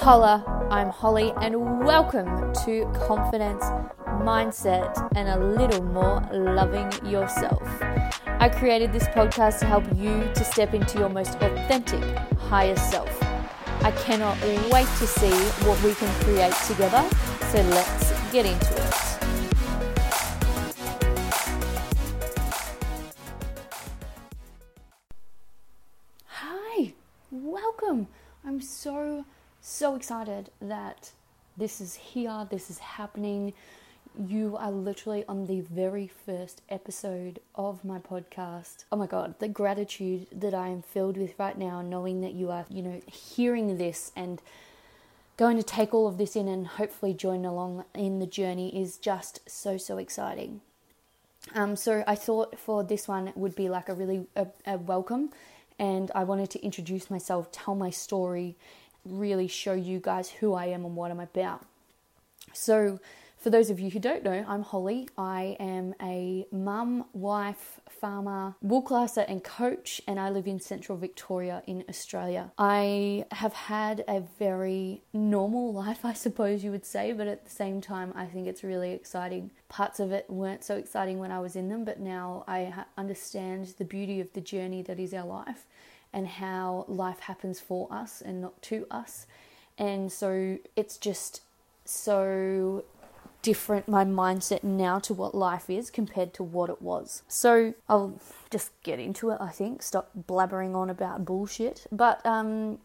Holla, I'm Holly, and welcome to Confidence, Mindset, and a little more loving yourself. I created this podcast to help you to step into your most authentic, higher self. I cannot wait to see what we can create together, so let's get into it. So excited that this is here, this is happening. You are literally on the very first episode of my podcast. Oh my god, the gratitude that I am filled with right now, knowing that you are, you know, hearing this and going to take all of this in and hopefully join along in the journey is just so, so exciting. Um, so I thought for this one would be like a really a, a welcome, and I wanted to introduce myself, tell my story, really show you guys who I am and what I'm about. So for those of you who don't know, I'm Holly. I am a mum, wife, farmer, wool classer, and coach, and I live in central Victoria in Australia. I have had a very normal life, I suppose you would say, but at the same time, I think it's really exciting. Parts of it weren't so exciting when I was in them, but now I understand the beauty of the journey that is our life and how life happens for us and not to us. And so it's just so different my mindset now to what life is compared to what it was. So I'll just get into it, I think. Stop blabbering on about bullshit. But um,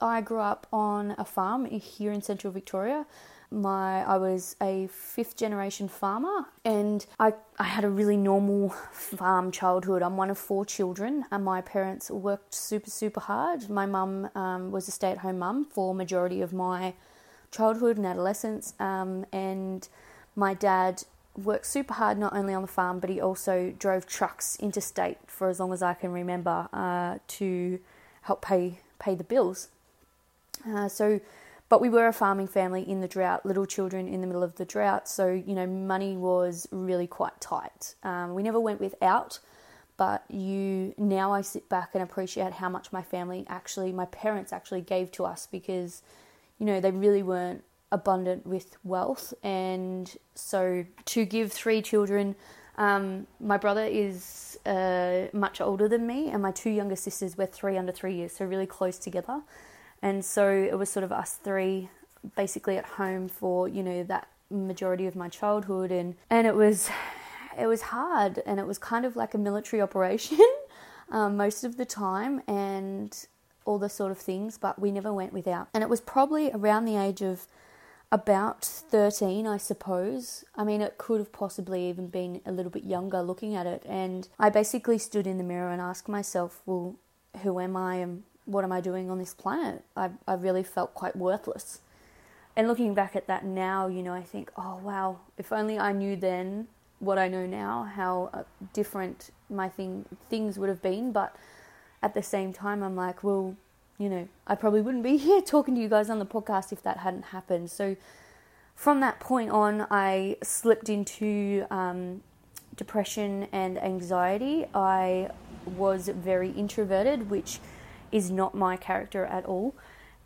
I grew up on a farm here in central Victoria. My I was a fifth generation farmer and I, I had a really normal farm childhood. I'm one of four children and my parents worked super super hard. My mum um, was a stay at home mum for majority of my childhood and adolescence um, and my dad worked super hard not only on the farm but he also drove trucks interstate for as long as I can remember uh, to help pay pay the bills. Uh, so, but we were a farming family in the drought, little children in the middle of the drought. So you know, money was really quite tight. Um, we never went without, but you now I sit back and appreciate how much my family actually, my parents actually gave to us because you know they really weren't abundant with wealth. And so to give three children, um, my brother is uh, much older than me, and my two younger sisters were three under three years, so really close together. And so it was sort of us three basically at home for, you know, that majority of my childhood and and it was it was hard and it was kind of like a military operation um, most of the time and all the sort of things but we never went without and it was probably around the age of about 13, I suppose. I mean, it could have possibly even been a little bit younger looking at it. And I basically stood in the mirror and asked myself, well, who am I and what am I doing on this planet? I, I really felt quite worthless. And looking back at that now, you know, I think, oh, wow, if only I knew then what I know now, how uh, different my thing things would have been. But at the same time, I'm like, well, you know, I probably wouldn't be here talking to you guys on the podcast if that hadn't happened. So from that point on, I slipped into um, depression and anxiety. I was very introverted, which is not my character at all.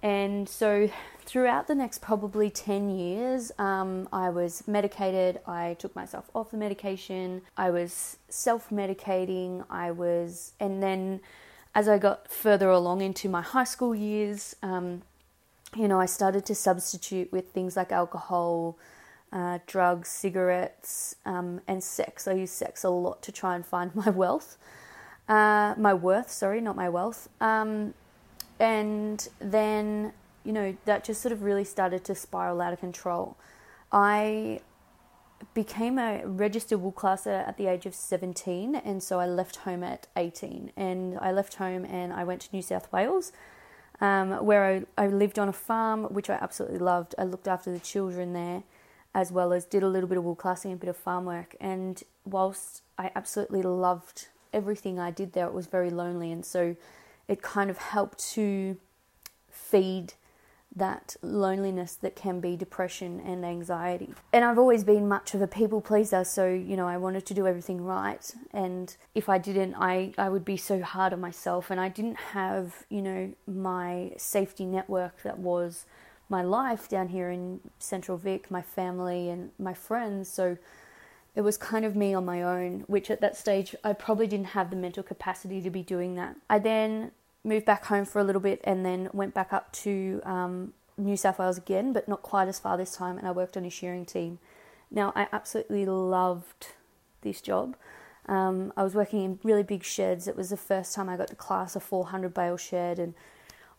And so, throughout the next probably 10 years, um, I was medicated. I took myself off the medication. I was self medicating. I was, and then as I got further along into my high school years, um, you know, I started to substitute with things like alcohol, uh, drugs, cigarettes, um, and sex. I used sex a lot to try and find my wealth, uh, my worth, sorry, not my wealth. Um, and then, you know, that just sort of really started to spiral out of control. I became a registered wool classer at the age of 17 and so I left home at 18 and I left home and I went to New South Wales um, where I, I lived on a farm which I absolutely loved. I looked after the children there as well as did a little bit of wool classing a bit of farm work and whilst I absolutely loved everything I did there it was very lonely and so it kind of helped to feed that loneliness that can be depression and anxiety. And I've always been much of a people pleaser, so you know, I wanted to do everything right. And if I didn't, I, I would be so hard on myself. And I didn't have, you know, my safety network that was my life down here in Central Vic, my family and my friends. So it was kind of me on my own, which at that stage I probably didn't have the mental capacity to be doing that. I then moved back home for a little bit and then went back up to um, New South Wales again, but not quite as far this time, and I worked on a shearing team. Now, I absolutely loved this job. Um, I was working in really big sheds. It was the first time I got to class a 400 bale shed and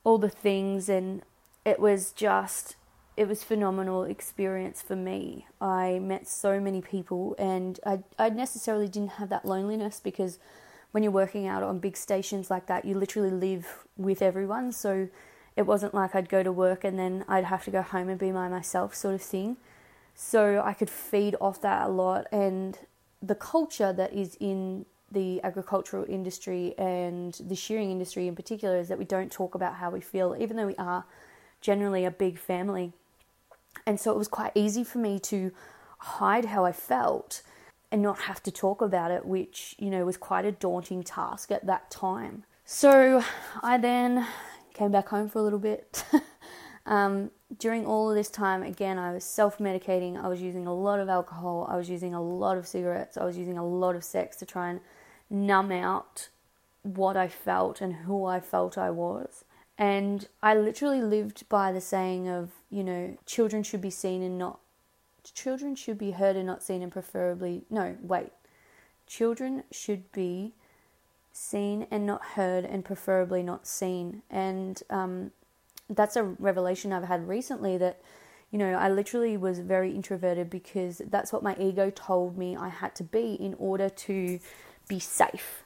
all the things, and it was just it was phenomenal experience for me. I met so many people, and I I necessarily didn't have that loneliness because when you're working out on big stations like that, you literally live with everyone. So it wasn't like I'd go to work and then I'd have to go home and be by myself, sort of thing. So I could feed off that a lot, and the culture that is in the agricultural industry and the shearing industry in particular is that we don't talk about how we feel, even though we are generally a big family and so it was quite easy for me to hide how I felt and not have to talk about it, which, you know, was quite a daunting task at that time. So I then came back home for a little bit. um, during all of this time, again, I was self medicating. I was using a lot of alcohol. I was using a lot of cigarettes. I was using a lot of sex to try and numb out what I felt and who I felt I was. And I literally lived by the saying of, you know, children should be seen and not, children should be heard and not seen, and preferably, no, wait. Children should be seen and not heard, and preferably not seen. And um, that's a revelation I've had recently that, you know, I literally was very introverted because that's what my ego told me I had to be in order to be safe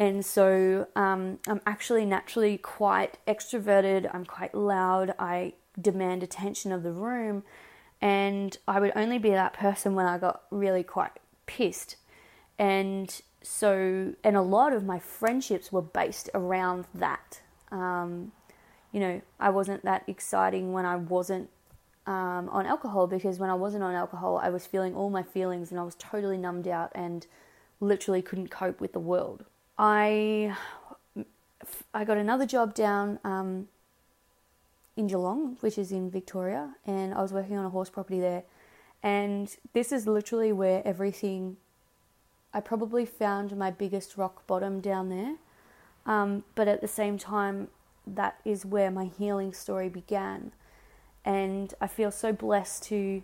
and so um, I'm actually naturally quite extroverted, I'm quite loud, I demand attention of the room, and I would only be that person when I got really quite pissed. And so, and a lot of my friendships were based around that. Um, you know, I wasn't that exciting when I wasn't um, on alcohol because when I wasn't on alcohol, I was feeling all my feelings and I was totally numbed out and literally couldn't cope with the world. I I got another job down um, in Geelong, which is in Victoria, and I was working on a horse property there. And this is literally where everything. I probably found my biggest rock bottom down there, um, but at the same time, that is where my healing story began. And I feel so blessed to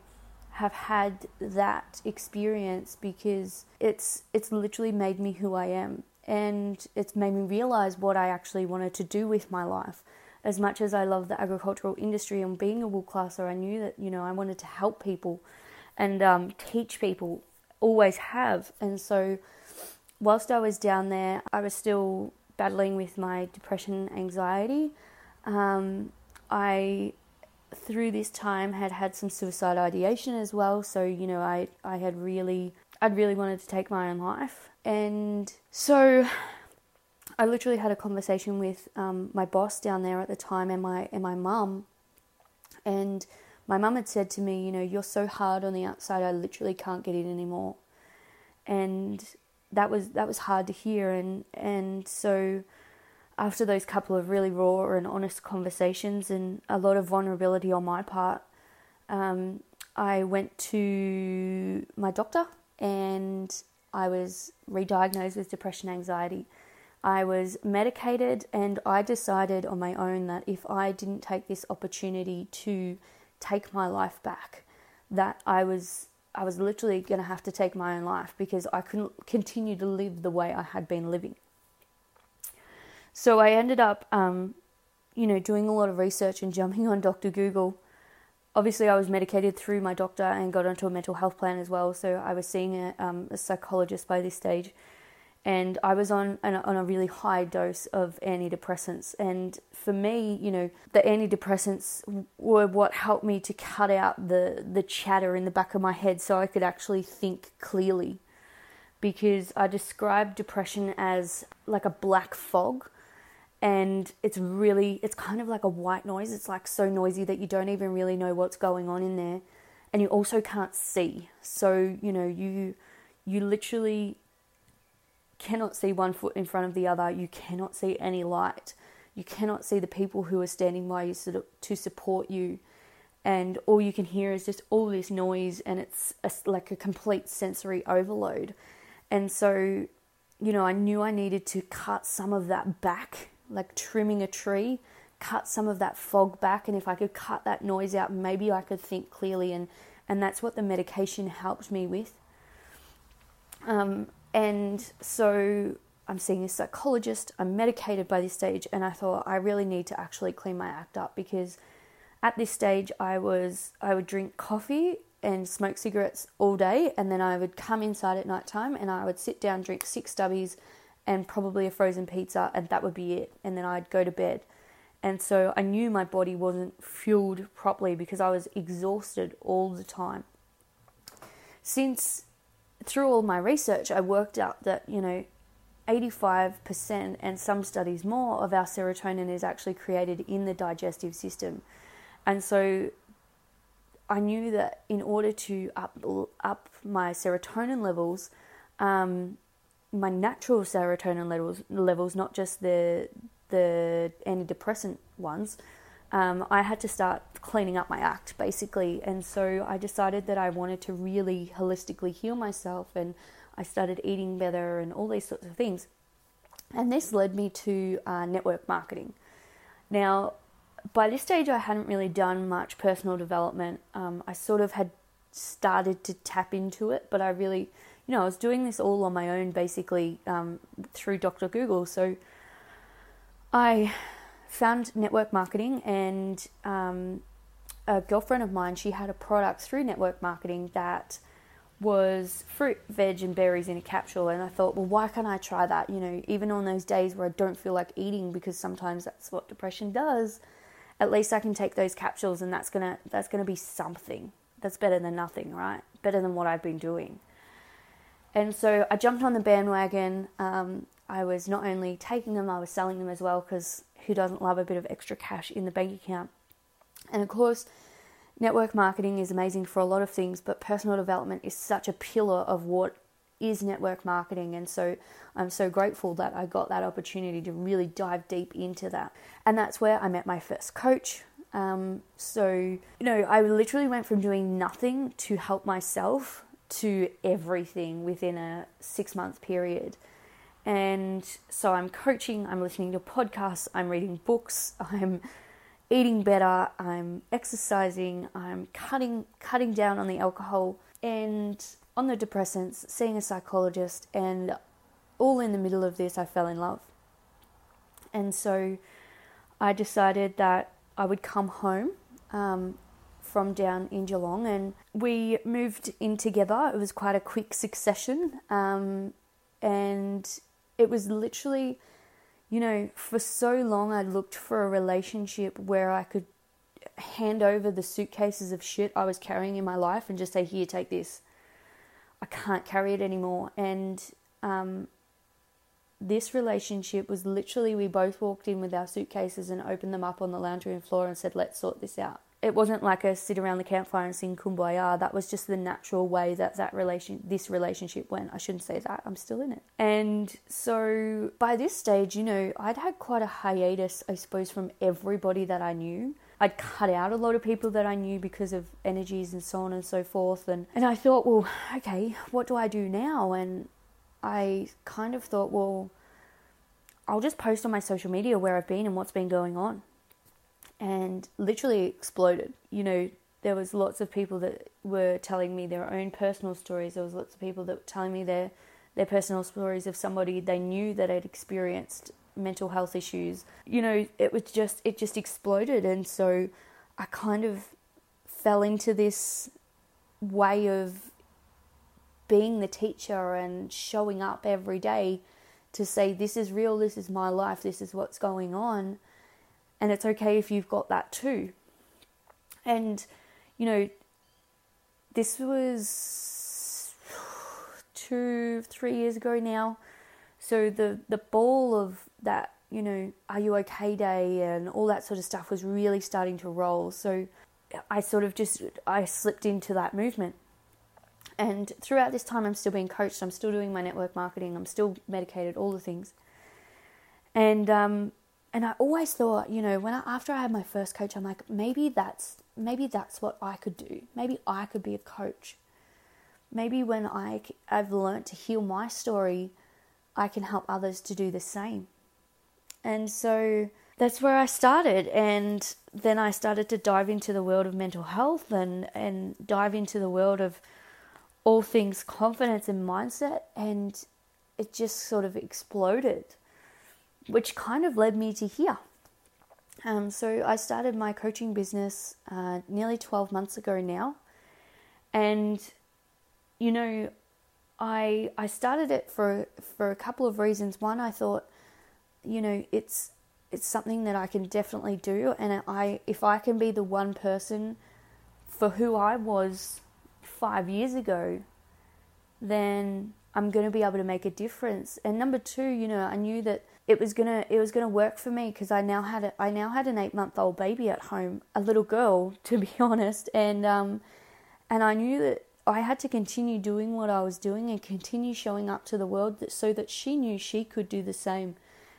have had that experience because it's it's literally made me who I am and it's made me realize what I actually wanted to do with my life. As much as I love the agricultural industry and being a wool classer, I knew that you know I wanted to help people and um, teach people. Always have, and so whilst I was down there, I was still battling with my depression, anxiety. Um, I through this time had had some suicide ideation as well. So you know, I I had really I'd really wanted to take my own life, and so I literally had a conversation with um, my boss down there at the time and my and my mum. And my mum had said to me, you know, you're so hard on the outside, I literally can't get in anymore. And that was that was hard to hear and and so after those couple of really raw and honest conversations and a lot of vulnerability on my part, um, I went to my doctor and I was re diagnosed with depression anxiety. I was medicated, and I decided on my own that if I didn't take this opportunity to take my life back, that I was I was literally going to have to take my own life because I couldn't continue to live the way I had been living. So I ended up, um, you know, doing a lot of research and jumping on Dr. Google obviously I was medicated through my doctor and got onto a mental health plan as well. So I was seeing a, um, a psychologist by this stage, and I was on an, on a really high dose of antidepressants. And for me, you know, the antidepressants were what helped me to cut out the the chatter in the back of my head, so I could actually think clearly. Because I described depression as like a black fog and it's really it's kind of like a white noise. It's like so noisy that you don't even really know what's going on in there and you also can't see. So you know you you literally cannot see one foot in front of the other. You cannot see any light. You cannot see the people who are standing by you to support you. And all you can hear is just all this noise, and it's a, like a complete sensory overload. And so, you know, I knew I needed to cut some of that back, like trimming a tree, cut some of that fog back, and if I could cut that noise out, maybe I could think clearly, and and that's what the medication helped me with. Um, and so I'm seeing a psychologist, I'm medicated by this stage, and I thought I really need to actually clean my act up because at this stage I was I would drink coffee and smoke cigarettes all day and then I would come inside at night time and I would sit down, drink six stubbies and probably a frozen pizza and that would be it. And then I'd go to bed. And so I knew my body wasn't fueled properly because I was exhausted all the time. Since through all my research, I worked out that, you know, 85% and some studies more of our serotonin is actually created in the digestive system. And so I knew that in order to up, up my serotonin levels, um, my natural serotonin levels, levels, not just the the antidepressant ones, um, I had to start cleaning up my act basically. And so I decided that I wanted to really holistically heal myself and I started eating better and all these sorts of things. And this led me to uh, network marketing. Now, by this stage, I hadn't really done much personal development. Um, I sort of had started to tap into it, but I really, you know, I was doing this all on my own basically um, through Dr. Google. So I found network marketing, and um, a girlfriend of mine, she had a product through network marketing that was fruit, veg, and berries in a capsule. And I thought, well, why can't I try that? You know, even on those days where I don't feel like eating, because sometimes that's what depression does. At least I can take those capsules, and that's gonna that's gonna be something. That's better than nothing, right? Better than what I've been doing. And so I jumped on the bandwagon. Um, I was not only taking them, I was selling them as well because who doesn't love a bit of extra cash in the bank account? And of course, network marketing is amazing for a lot of things, but personal development is such a pillar of what is network marketing. And so I'm so grateful that I got that opportunity to really dive deep into that. And that's where I met my first coach. Um, so, you know, I literally went from doing nothing to help myself to everything within a six month period. And so I'm coaching, I'm listening to podcasts, I'm reading books, I'm eating better, I'm exercising, I'm cutting cutting down on the alcohol and on the depressants, seeing a psychologist, and all in the middle of this, I fell in love. And so I decided that I would come home um, from down in Geelong, and we moved in together. It was quite a quick succession, um, and it was literally you know, for so long I looked for a relationship where I could hand over the suitcases of shit I was carrying in my life and just say, Here, take this. I can't carry it anymore. And um, this relationship was literally we both walked in with our suitcases and opened them up on the lounge room floor and said, Let's sort this out it wasn't like a sit around the campfire and sing kumbaya. That was just the natural way that that relation, this relationship went. I shouldn't say that. I'm still in it. And so by this stage, you know, I'd had quite a hiatus, I suppose, from everybody that I knew. I'd cut out a lot of people that I knew because of energies and so on and so forth. And, and I thought, well, okay, what do I do now? And I kind of thought, well, I'll just post on my social media where I've been and what's been going on and literally exploded. You know, there was lots of people that were telling me their own personal stories. There was lots of people that were telling me their their personal stories of somebody they knew that had experienced mental health issues. You know, it was just it just exploded and so I kind of fell into this way of being the teacher and showing up every day to say this is real, this is my life, this is what's going on and it's okay if you've got that too. And, you know, this was two, three years ago now. So the, the ball of that, you know, are you okay day and all that sort of stuff was really starting to roll. So I sort of just, I slipped into that movement. And throughout this time, I'm still being coached. I'm still doing my network marketing. I'm still medicated, all the things. And um, and I always thought, you know, when I, after I had my first coach, I'm like, maybe that's maybe that's what I could do. Maybe I could be a coach. Maybe when I, I've learned to heal my story, I can help others to do the same. And so that's where I started. And then I started to dive into the world of mental health and, and dive into the world of all things confidence and mindset. And it just sort of exploded, which kind of led me to here. Um, so I started my coaching business uh, nearly 12 months ago now. And, you know, I, I started it for, for a couple of reasons. One, I thought, you know, it's it's something that I can definitely do, and I if I can be the one person for who I was five years ago, then I'm going to be able to make a difference. And number two, you know, I knew that it was gonna it was gonna work for me because I now had a, I now had an eight month old baby at home, a little girl to be honest, and um, and I knew that I had to continue doing what I was doing and continue showing up to the world that, so that she knew she could do the same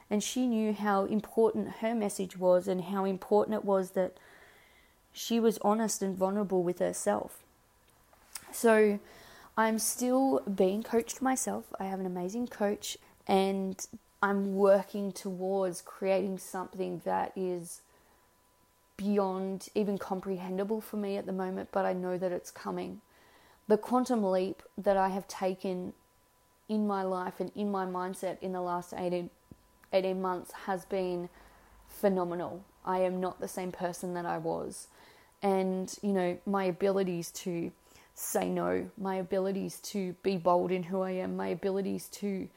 and she knew how important her message was and how important it was that she was honest and vulnerable with herself. So I'm still being coached myself. I have an amazing coach and I'm working towards creating something that is beyond even comprehensible for me at the moment, but I know that it's coming. The quantum leap that I have taken in my life and in my mindset in the last 18 18 months has been phenomenal. I am not the same person that I was. And, you know, my abilities to say no, my abilities to be bold in who I am, my abilities to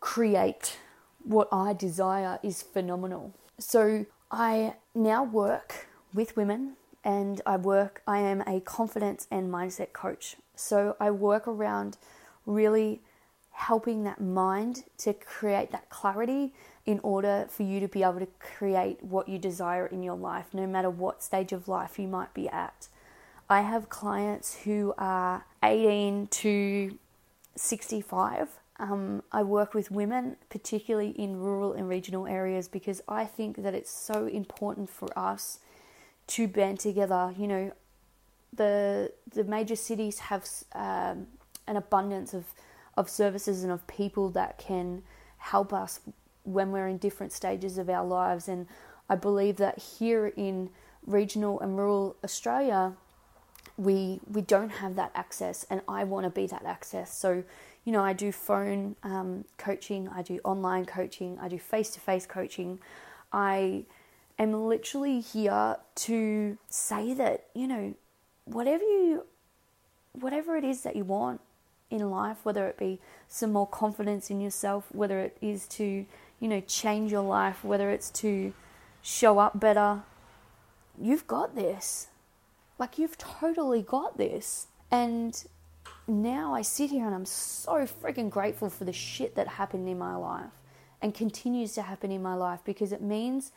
create what I desire is phenomenal. So I now work with women and I work, I am a confidence and mindset coach. So I work around really helping that mind to create that clarity in order for you to be able to create what you desire in your life, no matter what stage of life you might be at. I have clients who are 18 to 65. Um, I work with women, particularly in rural and regional areas, because I think that it's so important for us to band together. You know, the the major cities have um, an abundance of of services and of people that can help us when we're in different stages of our lives. And I believe that here in regional and rural Australia, we we don't have that access, and I want to be that access. So, you know, I do phone um, coaching, I do online coaching, I do face to face coaching. I am literally here to say that you know, whatever you, whatever it is that you want, in life, whether it be some more confidence in yourself, whether it is to, you know, change your life, whether it's to show up better, you've got this. Like, you've totally got this. And now I sit here and I'm so freaking grateful for the shit that happened in my life and continues to happen in my life because it means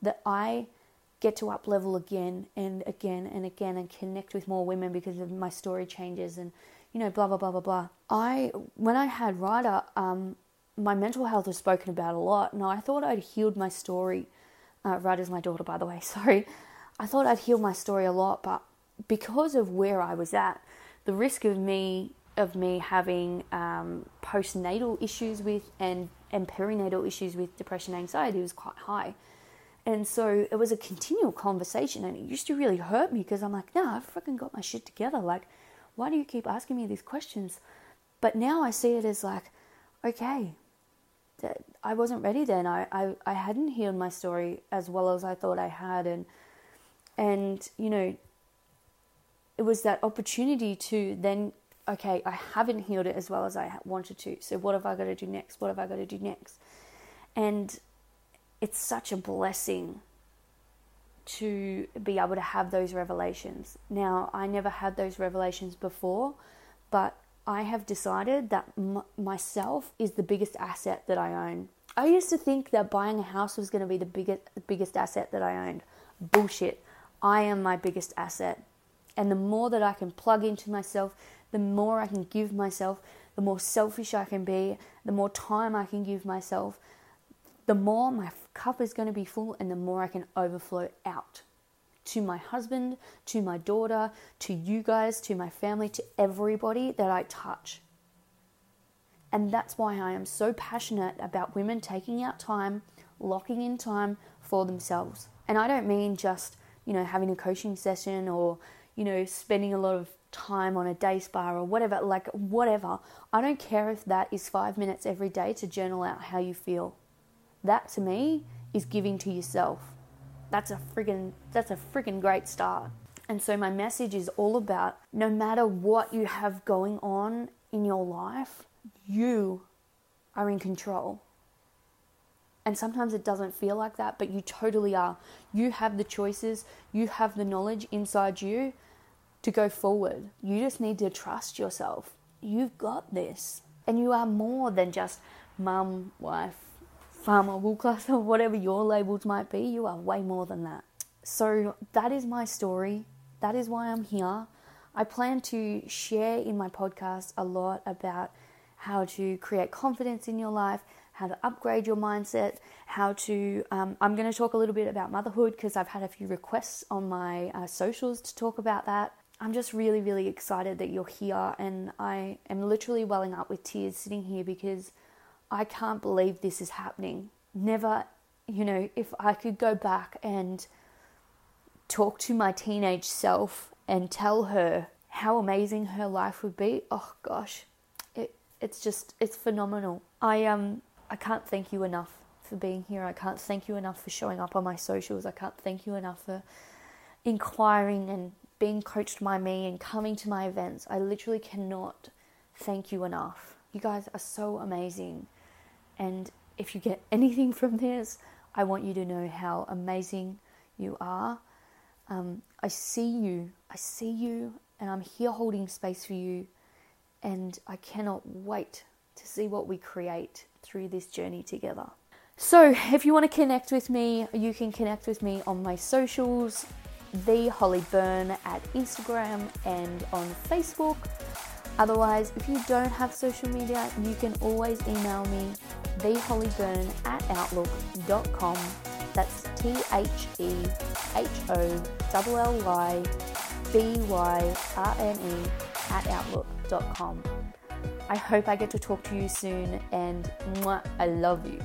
that I get to up level again and again and again and connect with more women because of my story changes and you know, blah, blah, blah, blah, blah. I, when I had Ryder, um, my mental health was spoken about a lot, and I thought I'd healed my story. Uh, Ryder's my daughter, by the way, sorry. I thought I'd healed my story a lot, but because of where I was at, the risk of me of me having um, postnatal issues with and and perinatal issues with depression anxiety was quite high. And so it was a continual conversation, and it used to really hurt me because I'm like, nah, I've fucking got my shit together. Like, why do you keep asking me these questions? But now I see it as like, okay, I wasn't ready then. I, I, I hadn't healed my story as well as I thought I had. And, and, you know, it was that opportunity to then, okay, I haven't healed it as well as I wanted to. So what have I got to do next? What have I got to do next? And it's such a blessing to be able to have those revelations. Now, I never had those revelations before, but I have decided that m- myself is the biggest asset that I own. I used to think that buying a house was going to be the biggest the biggest asset that I owned. Bullshit. I am my biggest asset. And the more that I can plug into myself, the more I can give myself, the more selfish I can be, the more time I can give myself, the more my cup is going to be full and the more I can overflow out to my husband, to my daughter, to you guys, to my family, to everybody that I touch. And that's why I am so passionate about women taking out time, locking in time for themselves. And I don't mean just, you know, having a coaching session or, you know, spending a lot of time on a day spa or whatever, like whatever. I don't care if that is five minutes every day to journal out how you feel. That to me is giving to yourself. That's a friggin' that's a friggin' great start. And so my message is all about no matter what you have going on in your life, you are in control. And sometimes it doesn't feel like that, but you totally are. You have the choices, you have the knowledge inside you to go forward. You just need to trust yourself. You've got this. And you are more than just mum, wife, farmer, wool class, or whatever your labels might be. You are way more than that. So that is my story. That is why I'm here. I plan to share in my podcast a lot about how to create confidence in your life, how to upgrade your mindset, how to. Um, I'm going to talk a little bit about motherhood because I've had a few requests on my uh, socials to talk about that. I'm just really, really excited that you're here, and I am literally welling up with tears sitting here because I can't believe this is happening. Never, you know, if I could go back and talk to my teenage self and tell her how amazing her life would be, oh gosh, it, it's just it's phenomenal. I um I can't thank you enough for being here. I can't thank you enough for showing up on my socials. I can't thank you enough for inquiring and being coached by me and coming to my events. I literally cannot thank you enough. You guys are so amazing. And if you get anything from this, I want you to know how amazing you are. Um, I see you. I see you, and I'm here holding space for you and I cannot wait to see what we create through this journey together. So, if you want to connect with me, you can connect with me on my socials, the Holly Byrne at Instagram and on Facebook. Otherwise, if you don't have social media, you can always email me, thehollybyrne at outlook.com. That's T H E H O L L Y B Y R N E at outlook.com. I hope I get to talk to you soon and mwah, I love you.